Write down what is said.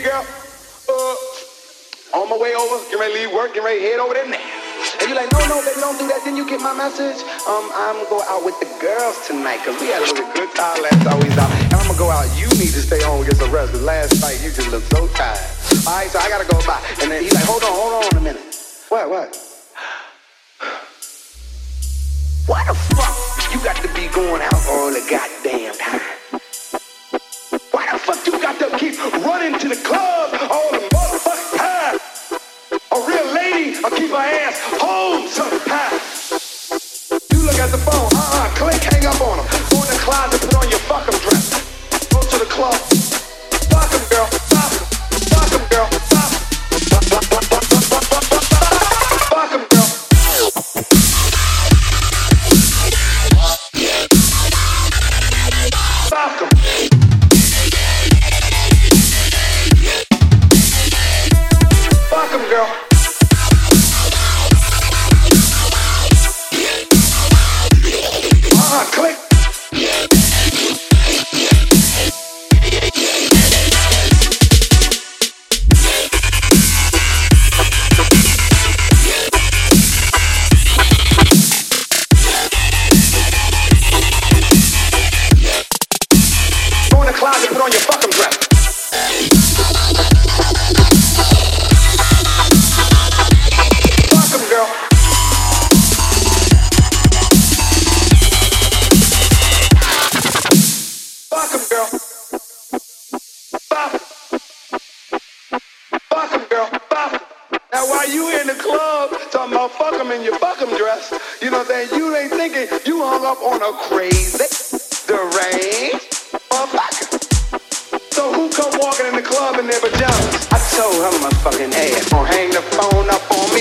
girl? Uh, on my way over, get ready to leave work, get ready to head over there now. And you're like, no, no, baby, don't do that. Then you get my message. Um, I'm gonna go out with the girls tonight, cause we had a really good time last time we was out. And I'm gonna go out. You need to stay home and get some rest, last night you just looked so tired. Alright, so I gotta go by. And then he's like, hold on, hold on a minute. What, what? Why the fuck you got to be going out all the goddamn to keep running to the club all the motherfucking time? A real lady will keep her ass home sometimes. You look at the phone, uh-uh, click, hang up on him. Go in the closet, put on your fucking dress. Go to the club. The closet, put on your fucking dress. In the club talking about fuck 'em in your fuck 'em dress, you know what I'm saying? You ain't thinking you hung up on a crazy, come walking in the club in their pajamas? I told her my fucking ass don't hang the phone up on